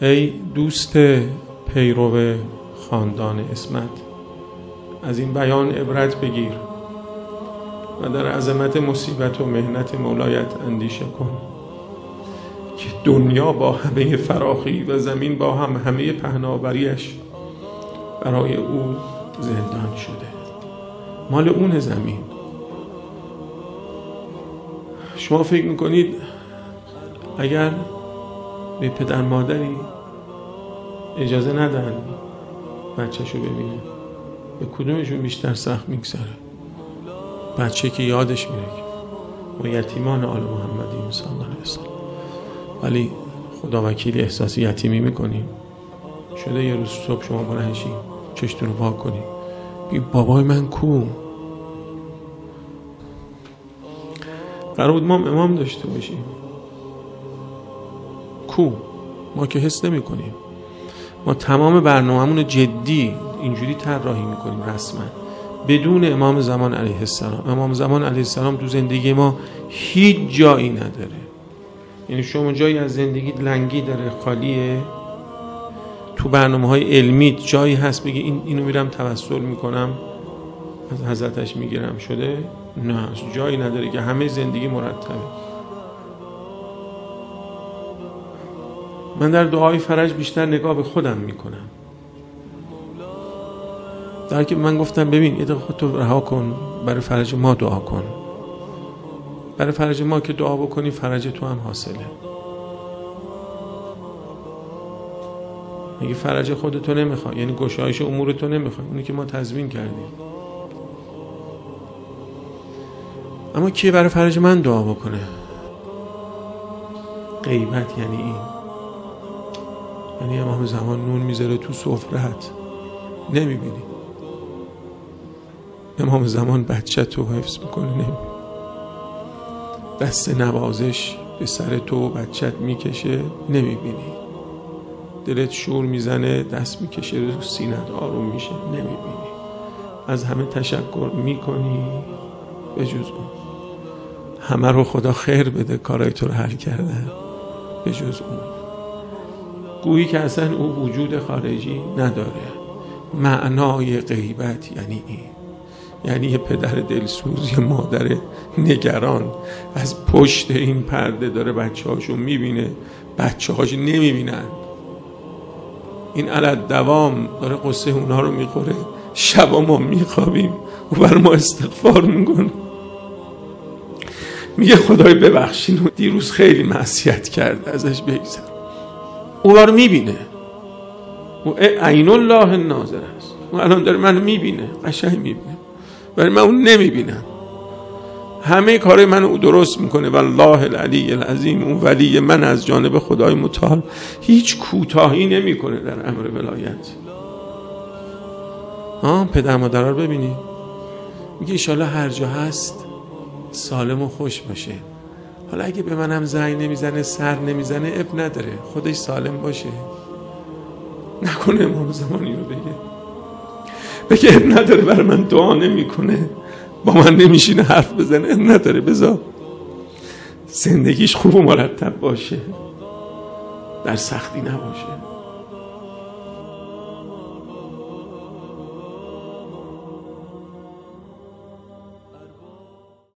ای دوست پیرو خاندان اسمت از این بیان عبرت بگیر و در عظمت مصیبت و مهنت مولایت اندیشه کن که دنیا با همه فراخی و زمین با هم همه پهناوریش برای او زندان شده. مال اون زمین. شما فکر می‌کنید اگر به پدر مادری اجازه ندن بچهشو ببینه. به کدومشون بیشتر سخت میگذره؟ بچه که یادش میره ما یتیمان آل محمدی صلی الله علیه ولی خدا وکیل احساس یتیمی می‌کنیم شده یه روز صبح شما بلنشین چشتون رو پاک کنیم بی بابای من کو قرار بود ما امام داشته باشیم. کو. ما که حس نمی کنیم. ما تمام برنامه‌مون جدی اینجوری طراحی می‌کنیم رسما. بدون امام زمان علیه السلام. امام زمان علیه السلام تو زندگی ما هیچ جایی نداره. یعنی شما جایی از زندگی لنگی داره خالیه. تو برنامه های علمی جایی هست بگی این اینو میرم توسل می‌کنم از حضرتش می‌گیرم. شده؟ نه جایی نداره که همه زندگی مرتبه. من در دعای فرج بیشتر نگاه به خودم می‌کنم. در که من گفتم ببین یه خودتو رها کن برای فرج ما دعا کن. برای فرج ما که دعا بکنی فرج تو هم حاصله. اگه فرج خودتو نمی‌خوای یعنی گشایش امور تو نمی‌خوای اونی که ما تضمین کردیم. اما کی برای فرج من دعا بکنه؟ غیبت یعنی این. یعنی امام زمان نون می‌ذاره تو سفرت نمی‌بینی. امام زمان بچه تو حفظ می‌کنه نمی‌بینی. دست نوازش به سر تو و بچت می‌کشه نمی‌بینی. دلت شور می‌زنه دست می‌کشه رو سینت آروم میشه نمی‌بینی. از همه تشکر می‌کنی. به جز اون. همه رو خدا خیر بده کارای تو رو حل کردن به جز اون. گویی که اصلا او وجود خارجی نداره. معنای غیبت یعنی این. یعنی یه پدر دلسوز یه مادر نگران از پشت این پرده داره بچه هاشو می‌بینه. بچه هاش نمی‌بینن. این علت دوام داره قصه اونا رو می‌خوره. شبا ما میخوابیم. و بر ما استغفار می‌کنه میگه خدای ببخشین. دیروز خیلی معصیت کرده ازش بگذر. او رو می‌بینه. او عین الله ناظر است. او الان داره منو می‌بینه قشنگ می‌بینه. ولی من اون نمی‌بینم. همه کار من او درست می‌کنه. والله العلی العظیم اون ولی من از جانب خدای متعال هیچ کوتاهی نمی‌کنه در امر ولایت. آه پدر مادر رو ببینی. میگه ایشالا هر جا هست سالم و خوش باشه. حالا اگه به منم زنگ نمی‌زنه سر نمی‌زنه اب نداره. خودش سالم باشه. نکنه امام زمانی رو بگه. بگه اب نداره برای من دعا نمی‌کنه. با من نمیشینه حرف بزنه. اب نداره بذار. زندگیش خوب و مرتب باشه. در سختی نباشه.